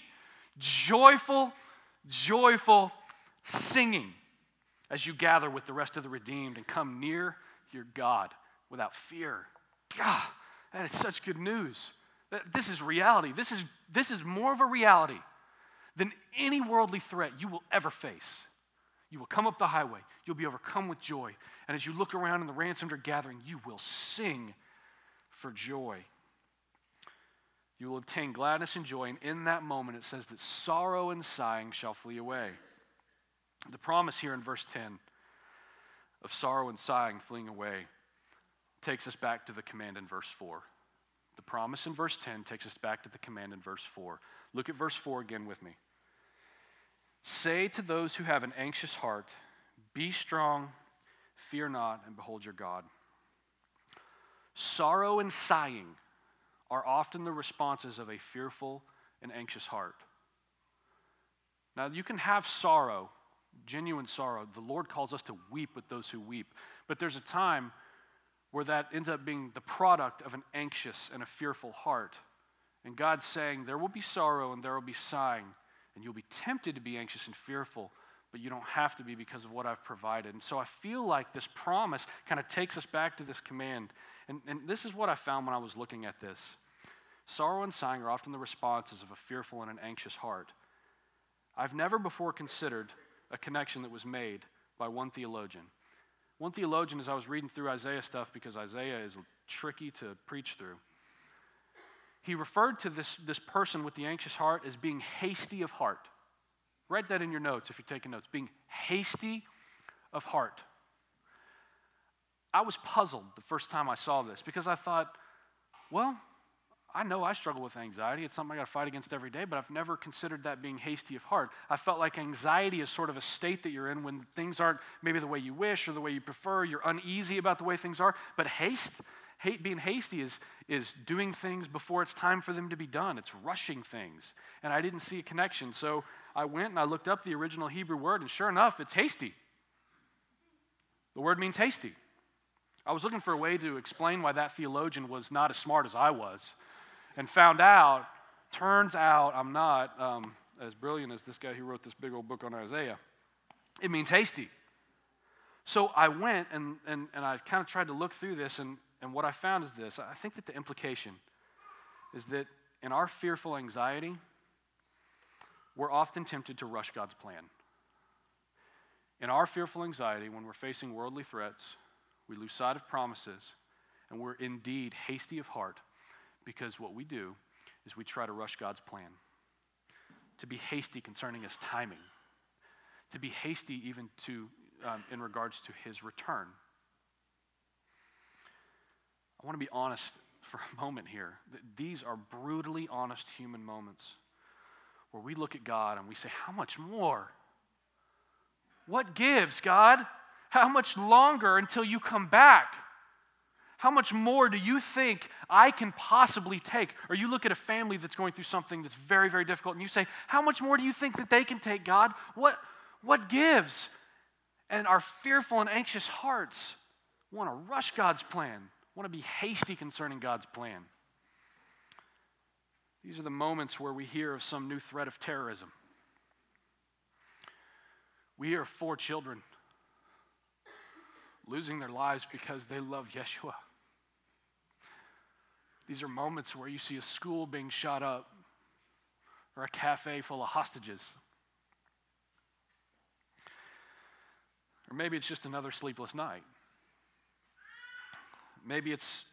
Joyful, joyful singing as you gather with the rest of the redeemed and come near your God without fear. God, that is such good news. This is reality. This is, this is more of a reality than any worldly threat you will ever face. You will come up the highway, you'll be overcome with joy. And as you look around and the ransomed are gathering, you will sing for joy. You will obtain gladness and joy, and in that moment it says that sorrow and sighing shall flee away. The promise here in verse 10 of sorrow and sighing fleeing away takes us back to the command in verse 4. The promise in verse 10 takes us back to the command in verse 4. Look at verse 4 again with me. Say to those who have an anxious heart, Be strong, fear not, and behold your God. Sorrow and sighing are often the responses of a fearful and anxious heart. Now, you can have sorrow genuine sorrow. The Lord calls us to weep with those who weep. But there's a time where that ends up being the product of an anxious and a fearful heart. And God's saying, There will be sorrow and there will be sighing, and you'll be tempted to be anxious and fearful, but you don't have to be because of what I've provided. And so I feel like this promise kind of takes us back to this command. And, and this is what I found when I was looking at this sorrow and sighing are often the responses of a fearful and an anxious heart. I've never before considered a connection that was made by one theologian. One theologian, as I was reading through Isaiah stuff, because Isaiah is tricky to preach through, he referred to this, this person with the anxious heart as being hasty of heart. Write that in your notes if you're taking notes. Being hasty of heart. I was puzzled the first time I saw this because I thought, well, I know I struggle with anxiety. It's something I got to fight against every day, but I've never considered that being hasty of heart. I felt like anxiety is sort of a state that you're in when things aren't maybe the way you wish or the way you prefer. You're uneasy about the way things are. But haste, hate, being hasty is, is doing things before it's time for them to be done. It's rushing things. And I didn't see a connection. So I went and I looked up the original Hebrew word, and sure enough, it's hasty. The word means hasty. I was looking for a way to explain why that theologian was not as smart as I was and found out, turns out I'm not um, as brilliant as this guy who wrote this big old book on Isaiah. It means hasty. So I went and, and, and I kind of tried to look through this, and, and what I found is this. I think that the implication is that in our fearful anxiety, we're often tempted to rush God's plan. In our fearful anxiety, when we're facing worldly threats, we lose sight of promises, and we're indeed hasty of heart because what we do is we try to rush God's plan, to be hasty concerning his timing, to be hasty even to, um, in regards to his return. I want to be honest for a moment here. These are brutally honest human moments where we look at God and we say, How much more? What gives, God? How much longer until you come back? How much more do you think I can possibly take? Or you look at a family that's going through something that's very, very difficult and you say, How much more do you think that they can take, God? What, what gives? And our fearful and anxious hearts want to rush God's plan, want to be hasty concerning God's plan. These are the moments where we hear of some new threat of terrorism. We hear four children losing their lives because they love Yeshua. These are moments where you see a school being shot up or a cafe full of hostages. Or maybe it's just another sleepless night. Maybe it's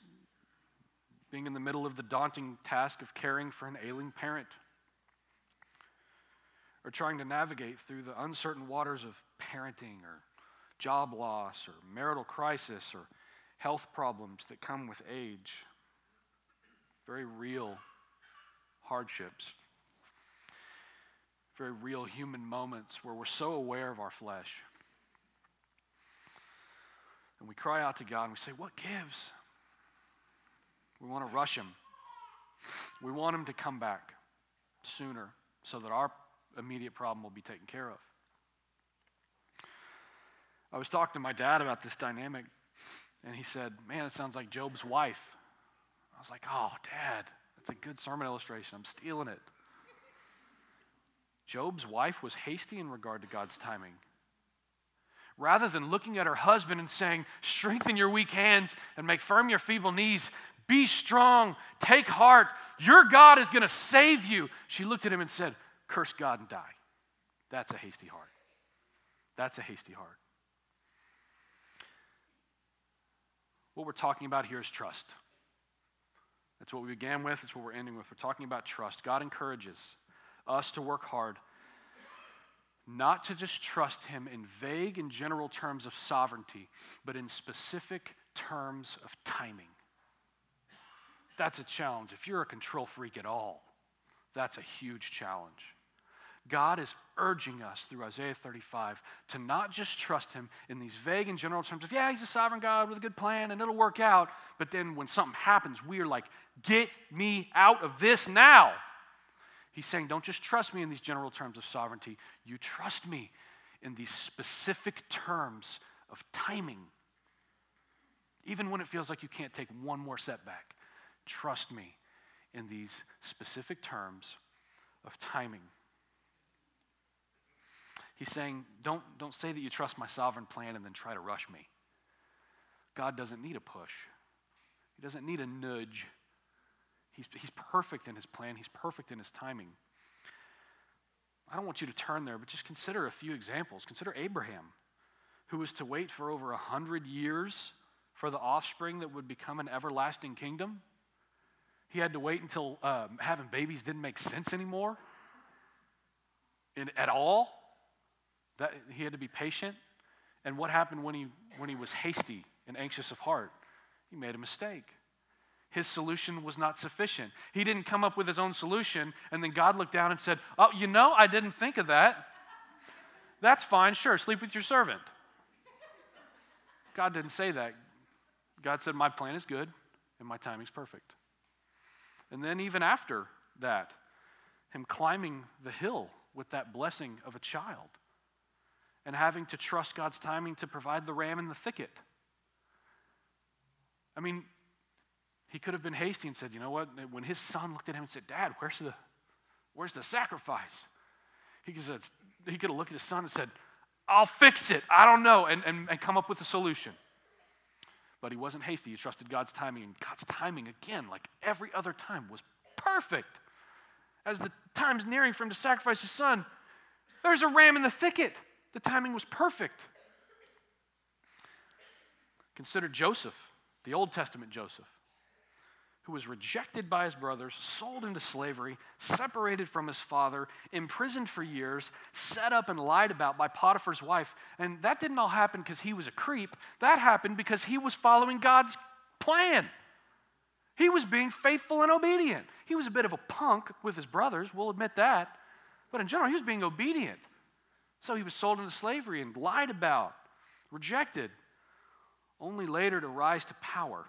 being in the middle of the daunting task of caring for an ailing parent. Or trying to navigate through the uncertain waters of parenting or job loss or marital crisis or health problems that come with age very real hardships, very real human moments where we're so aware of our flesh. And we cry out to God and we say, What gives? We want to rush Him. We want Him to come back sooner so that our immediate problem will be taken care of. I was talking to my dad about this dynamic, and he said, Man, it sounds like Job's wife I was like, oh, Dad, that's a good sermon illustration. I'm stealing it. Job's wife was hasty in regard to God's timing. Rather than looking at her husband and saying, Strengthen your weak hands and make firm your feeble knees, be strong, take heart, your God is going to save you, she looked at him and said, Curse God and die. That's a hasty heart. That's a hasty heart. What we're talking about here is trust. That's what we began with, that's what we're ending with. We're talking about trust. God encourages us to work hard, not to just trust Him in vague and general terms of sovereignty, but in specific terms of timing. That's a challenge. If you're a control freak at all, that's a huge challenge. God is urging us through Isaiah 35 to not just trust Him in these vague and general terms of, yeah, He's a sovereign God with a good plan and it'll work out. But then when something happens, we are like, get me out of this now. He's saying, don't just trust me in these general terms of sovereignty. You trust me in these specific terms of timing. Even when it feels like you can't take one more setback, trust me in these specific terms of timing. He's saying, don't, don't say that you trust my sovereign plan and then try to rush me. God doesn't need a push, He doesn't need a nudge. He's, he's perfect in His plan, He's perfect in His timing. I don't want you to turn there, but just consider a few examples. Consider Abraham, who was to wait for over a hundred years for the offspring that would become an everlasting kingdom. He had to wait until um, having babies didn't make sense anymore in, at all. That, he had to be patient. And what happened when he, when he was hasty and anxious of heart? He made a mistake. His solution was not sufficient. He didn't come up with his own solution, and then God looked down and said, Oh, you know, I didn't think of that. That's fine, sure, sleep with your servant. God didn't say that. God said, My plan is good and my timing's perfect. And then, even after that, him climbing the hill with that blessing of a child and having to trust God's timing to provide the ram in the thicket. I mean, he could have been hasty and said, you know what? When his son looked at him and said, Dad, where's the, where's the sacrifice? He could, have, he could have looked at his son and said, I'll fix it. I don't know, and, and, and come up with a solution. But he wasn't hasty. He trusted God's timing, and God's timing, again, like every other time, was perfect. As the time's nearing for him to sacrifice his son, there's a ram in the thicket. The timing was perfect. Consider Joseph, the Old Testament Joseph, who was rejected by his brothers, sold into slavery, separated from his father, imprisoned for years, set up and lied about by Potiphar's wife. And that didn't all happen because he was a creep. That happened because he was following God's plan. He was being faithful and obedient. He was a bit of a punk with his brothers, we'll admit that. But in general, he was being obedient. So he was sold into slavery and lied about, rejected, only later to rise to power.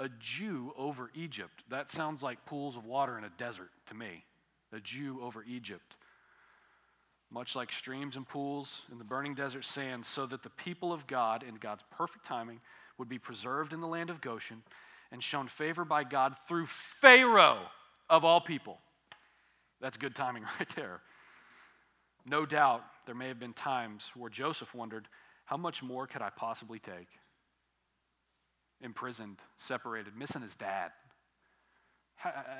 A Jew over Egypt. That sounds like pools of water in a desert to me. A Jew over Egypt. Much like streams and pools in the burning desert sand, so that the people of God, in God's perfect timing, would be preserved in the land of Goshen and shown favor by God through Pharaoh of all people. That's good timing right there. No doubt there may have been times where Joseph wondered, how much more could I possibly take? Imprisoned, separated, missing his dad.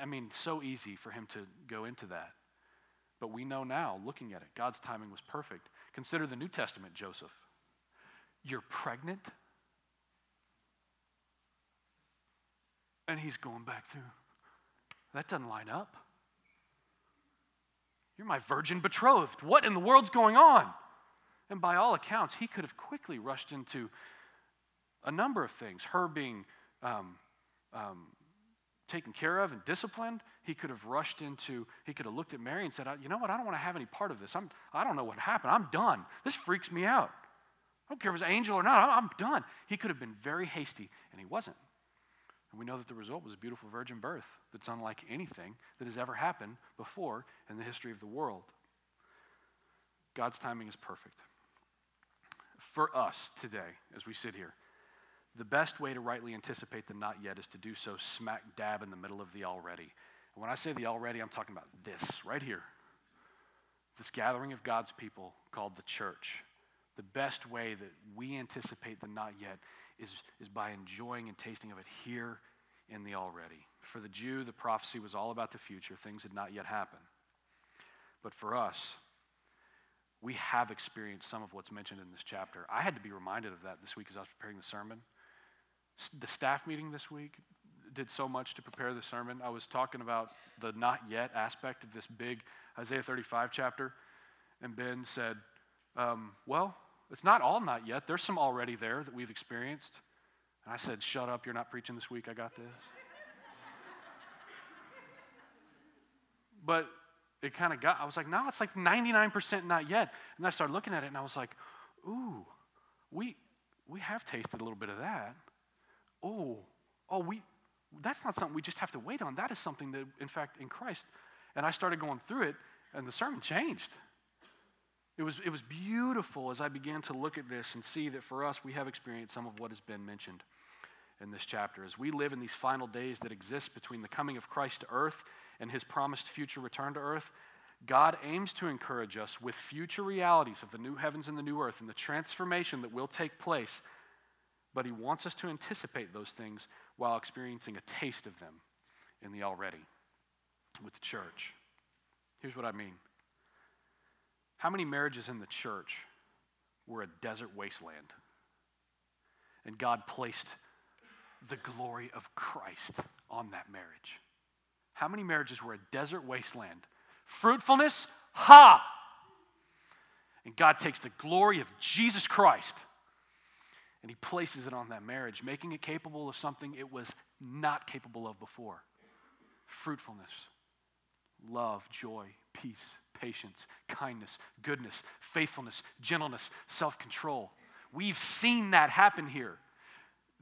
I mean, so easy for him to go into that. But we know now, looking at it, God's timing was perfect. Consider the New Testament Joseph. You're pregnant? And he's going back through. That doesn't line up. You're my virgin betrothed. What in the world's going on? And by all accounts, he could have quickly rushed into a number of things. Her being um, um, taken care of and disciplined. He could have rushed into, he could have looked at Mary and said, You know what? I don't want to have any part of this. I'm, I don't know what happened. I'm done. This freaks me out. I don't care if it's an angel or not. I'm done. He could have been very hasty, and he wasn't. And we know that the result was a beautiful virgin birth that's unlike anything that has ever happened before in the history of the world. God's timing is perfect. For us today, as we sit here, the best way to rightly anticipate the not yet is to do so smack dab in the middle of the already. And when I say the already, I'm talking about this right here this gathering of God's people called the church. The best way that we anticipate the not yet is, is by enjoying and tasting of it here in the already. For the Jew, the prophecy was all about the future, things had not yet happened. But for us, we have experienced some of what's mentioned in this chapter. I had to be reminded of that this week as I was preparing the sermon. The staff meeting this week did so much to prepare the sermon. I was talking about the not yet aspect of this big Isaiah 35 chapter, and Ben said, um, Well, it's not all not yet. There's some already there that we've experienced. And I said, Shut up, you're not preaching this week. I got this. but it kind of got, I was like, No, it's like 99% not yet. And I started looking at it and I was like, Ooh, we, we have tasted a little bit of that. Oh, oh, we, that's not something we just have to wait on. That is something that, in fact, in Christ. And I started going through it, and the sermon changed. It was, it was beautiful as I began to look at this and see that for us, we have experienced some of what has been mentioned in this chapter. As we live in these final days that exist between the coming of Christ to earth and his promised future return to earth, God aims to encourage us with future realities of the new heavens and the new earth and the transformation that will take place. But he wants us to anticipate those things while experiencing a taste of them in the already with the church. Here's what I mean how many marriages in the church were a desert wasteland? And God placed the glory of Christ on that marriage. How many marriages were a desert wasteland? Fruitfulness? Ha! And God takes the glory of Jesus Christ and He places it on that marriage, making it capable of something it was not capable of before fruitfulness, love, joy, peace, patience, kindness, goodness, faithfulness, gentleness, self control. We've seen that happen here.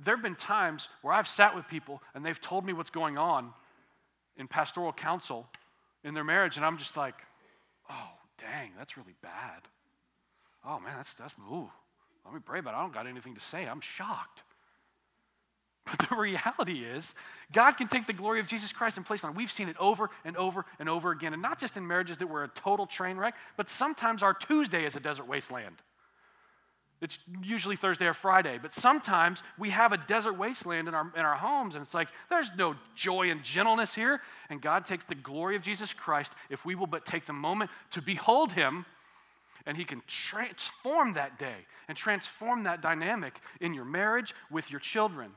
There have been times where I've sat with people and they've told me what's going on in pastoral counsel in their marriage, and I'm just like, oh, dang, that's really bad. Oh, man, that's, that's, ooh, let me pray it. I don't got anything to say. I'm shocked. But the reality is, God can take the glory of Jesus Christ and place it on. We've seen it over and over and over again, and not just in marriages that were a total train wreck, but sometimes our Tuesday is a desert wasteland. It's usually Thursday or Friday, but sometimes we have a desert wasteland in our, in our homes, and it's like there's no joy and gentleness here. And God takes the glory of Jesus Christ if we will but take the moment to behold Him, and He can transform that day and transform that dynamic in your marriage with your children.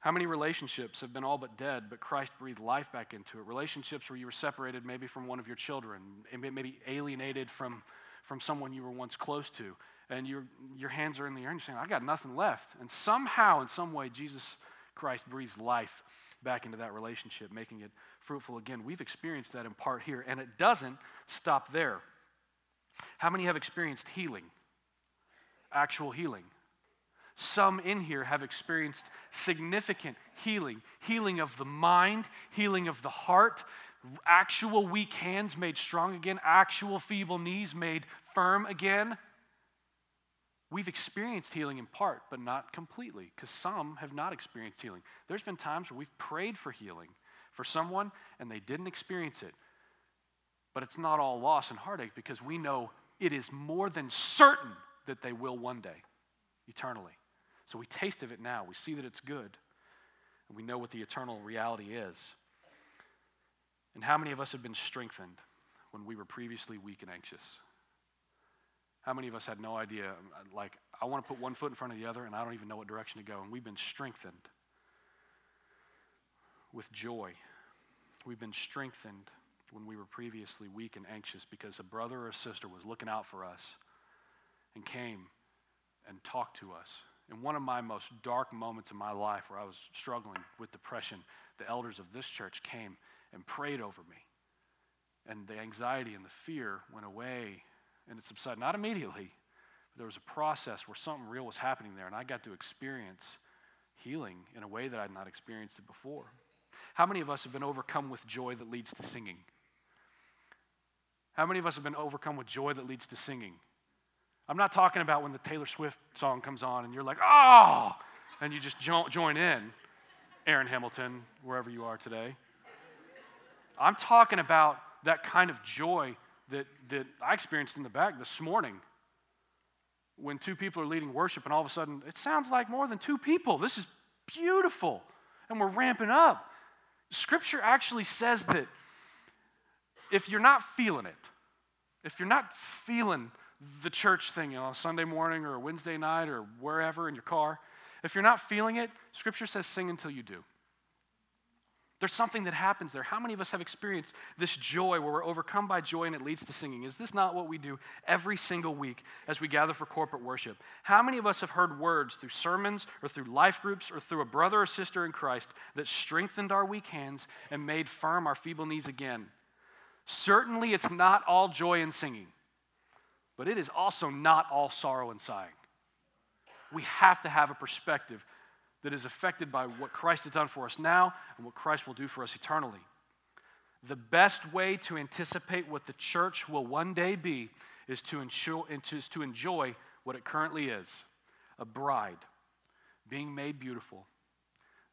How many relationships have been all but dead, but Christ breathed life back into it? Relationships where you were separated maybe from one of your children, maybe alienated from, from someone you were once close to, and your, your hands are in the air and you're saying, I got nothing left. And somehow, in some way, Jesus Christ breathes life back into that relationship, making it fruitful again. We've experienced that in part here, and it doesn't stop there. How many have experienced healing? Actual healing. Some in here have experienced significant healing healing of the mind, healing of the heart, actual weak hands made strong again, actual feeble knees made firm again. We've experienced healing in part, but not completely, because some have not experienced healing. There's been times where we've prayed for healing for someone and they didn't experience it. But it's not all loss and heartache because we know it is more than certain that they will one day, eternally. So we taste of it now. We see that it's good. And we know what the eternal reality is. And how many of us have been strengthened when we were previously weak and anxious? How many of us had no idea? Like, I want to put one foot in front of the other, and I don't even know what direction to go. And we've been strengthened with joy. We've been strengthened when we were previously weak and anxious because a brother or a sister was looking out for us and came and talked to us in one of my most dark moments in my life where I was struggling with depression, the elders of this church came and prayed over me. And the anxiety and the fear went away and it subsided. Not immediately, but there was a process where something real was happening there, and I got to experience healing in a way that I'd not experienced it before. How many of us have been overcome with joy that leads to singing? How many of us have been overcome with joy that leads to singing? I'm not talking about when the Taylor Swift song comes on and you're like, oh, and you just jo- join in, Aaron Hamilton, wherever you are today. I'm talking about that kind of joy that, that I experienced in the back this morning when two people are leading worship and all of a sudden it sounds like more than two people. This is beautiful. And we're ramping up. Scripture actually says that if you're not feeling it, if you're not feeling the church thing, you know, Sunday morning or a Wednesday night or wherever in your car, if you're not feeling it, Scripture says sing until you do. There's something that happens there. How many of us have experienced this joy where we're overcome by joy and it leads to singing? Is this not what we do every single week as we gather for corporate worship? How many of us have heard words through sermons or through life groups or through a brother or sister in Christ that strengthened our weak hands and made firm our feeble knees again? Certainly, it's not all joy and singing but it is also not all sorrow and sighing. We have to have a perspective that is affected by what Christ has done for us now and what Christ will do for us eternally. The best way to anticipate what the church will one day be is to, ensure, is to enjoy what it currently is a bride being made beautiful,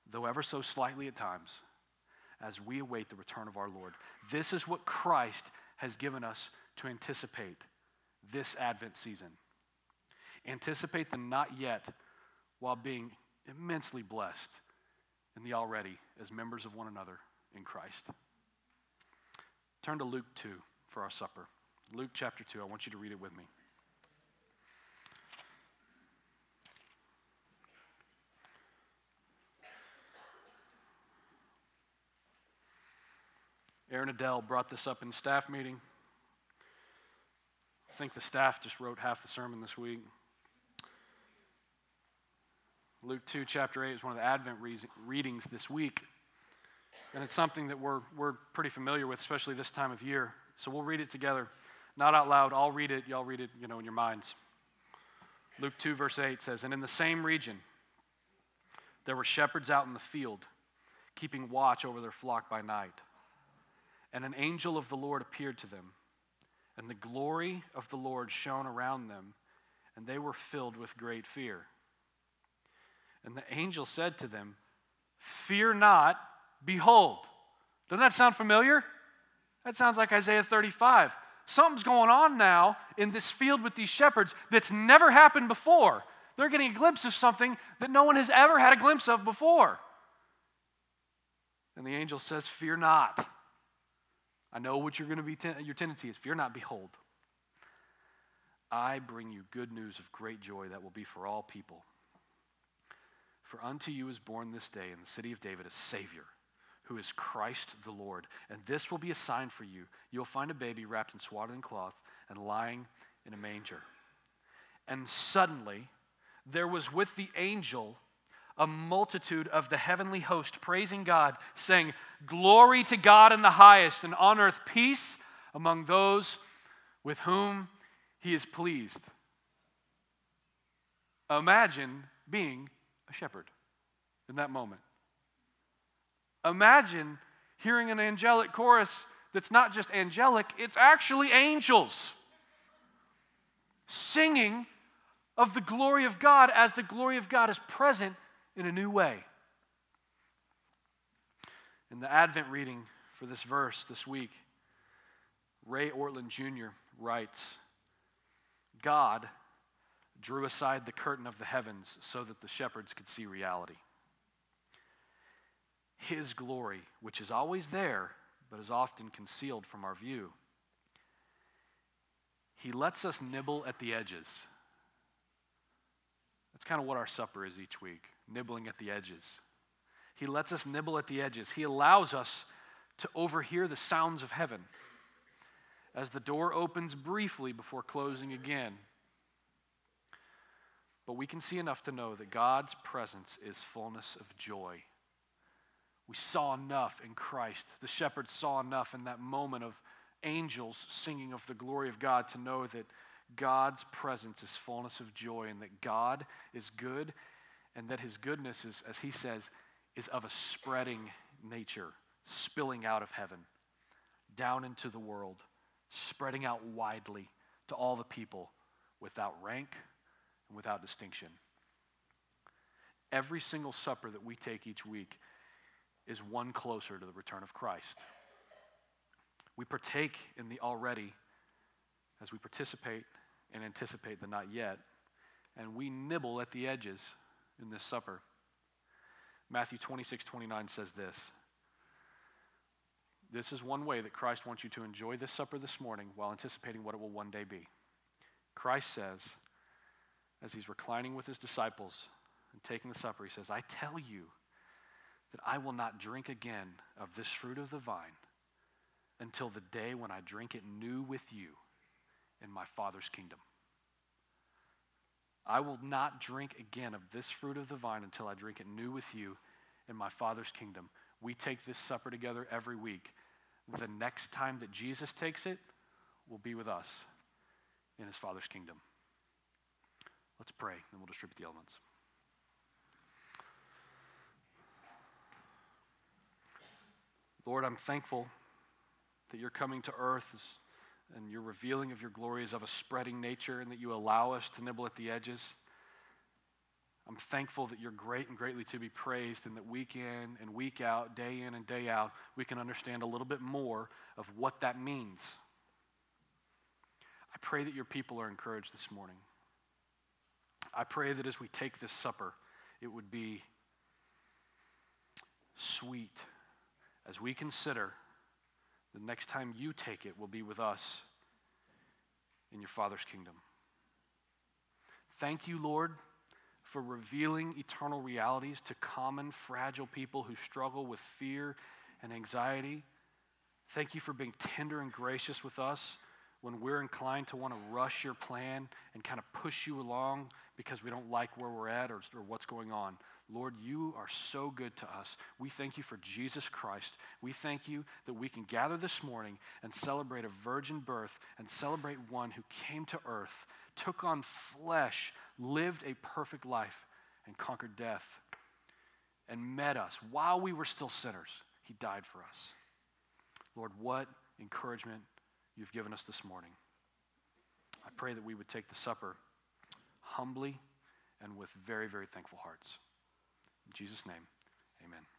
though ever so slightly at times, as we await the return of our Lord. This is what Christ has given us to anticipate this Advent season. Anticipate the not yet while being immensely blessed in the already as members of one another in Christ. Turn to Luke 2 for our supper. Luke chapter 2. I want you to read it with me. Aaron Adele brought this up in staff meeting. I think the staff just wrote half the sermon this week. Luke 2, chapter 8 is one of the Advent readings this week. And it's something that we're, we're pretty familiar with, especially this time of year. So we'll read it together. Not out loud. I'll read it. Y'all read it, you know, in your minds. Luke 2, verse 8 says, And in the same region, there were shepherds out in the field, keeping watch over their flock by night. And an angel of the Lord appeared to them, and the glory of the Lord shone around them, and they were filled with great fear. And the angel said to them, Fear not, behold. Doesn't that sound familiar? That sounds like Isaiah 35. Something's going on now in this field with these shepherds that's never happened before. They're getting a glimpse of something that no one has ever had a glimpse of before. And the angel says, Fear not. I know what you're going to be, ten- your tendency is. Fear not, behold. I bring you good news of great joy that will be for all people. For unto you is born this day in the city of David a Savior, who is Christ the Lord. And this will be a sign for you. You'll find a baby wrapped in swaddling cloth and lying in a manger. And suddenly there was with the angel a multitude of the heavenly host praising God, saying, Glory to God in the highest, and on earth peace among those with whom he is pleased. Imagine being shepherd in that moment. Imagine hearing an angelic chorus that's not just angelic, it's actually angels singing of the glory of God as the glory of God is present in a new way. In the Advent reading for this verse this week, Ray Ortlund Jr. writes God drew aside the curtain of the heavens so that the shepherds could see reality. His glory, which is always there, but is often concealed from our view. He lets us nibble at the edges. That's kind of what our supper is each week nibbling at the edges. He lets us nibble at the edges. He allows us to overhear the sounds of heaven as the door opens briefly before closing again. But we can see enough to know that God's presence is fullness of joy. We saw enough in Christ. The shepherds saw enough in that moment of angels singing of the glory of God to know that God's presence is fullness of joy and that God is good and that his goodness is, as he says, is of a spreading nature, spilling out of heaven, down into the world, spreading out widely to all the people without rank and without distinction. Every single supper that we take each week is one closer to the return of Christ. We partake in the already as we participate and anticipate the not yet, and we nibble at the edges in this supper. Matthew 26, 29 says this. This is one way that Christ wants you to enjoy this supper this morning while anticipating what it will one day be. Christ says, as he's reclining with his disciples and taking the supper, he says, I tell you that I will not drink again of this fruit of the vine until the day when I drink it new with you in my Father's kingdom. I will not drink again of this fruit of the vine until I drink it new with you in my Father's kingdom. We take this supper together every week. The next time that Jesus takes it will be with us in his Father's kingdom. Let's pray, and we'll distribute the elements. Lord, I'm thankful that you're coming to earth and your revealing of your glory is of a spreading nature and that you allow us to nibble at the edges. I'm thankful that you're great and greatly to be praised, and that week in and week out, day in and day out, we can understand a little bit more of what that means. I pray that your people are encouraged this morning. I pray that as we take this supper, it would be sweet as we consider the next time you take it will be with us in your Father's kingdom. Thank you, Lord for revealing eternal realities to common, fragile people who struggle with fear and anxiety. Thank you for being tender and gracious with us when we're inclined to want to rush your plan and kind of push you along because we don't like where we're at or, or, what's going on. Lord, you are so good to us. We thank you for Jesus Christ. We thank you that we can gather this morning and celebrate a virgin birth and celebrate one who came to earth, took on flesh, lived a perfect life, and conquered death, and met us while we were still sinners. He died for us. Lord, what encouragement you've given us this morning. I pray that we would take the supper humbly and with very, very thankful hearts. In Jesus' name, amen.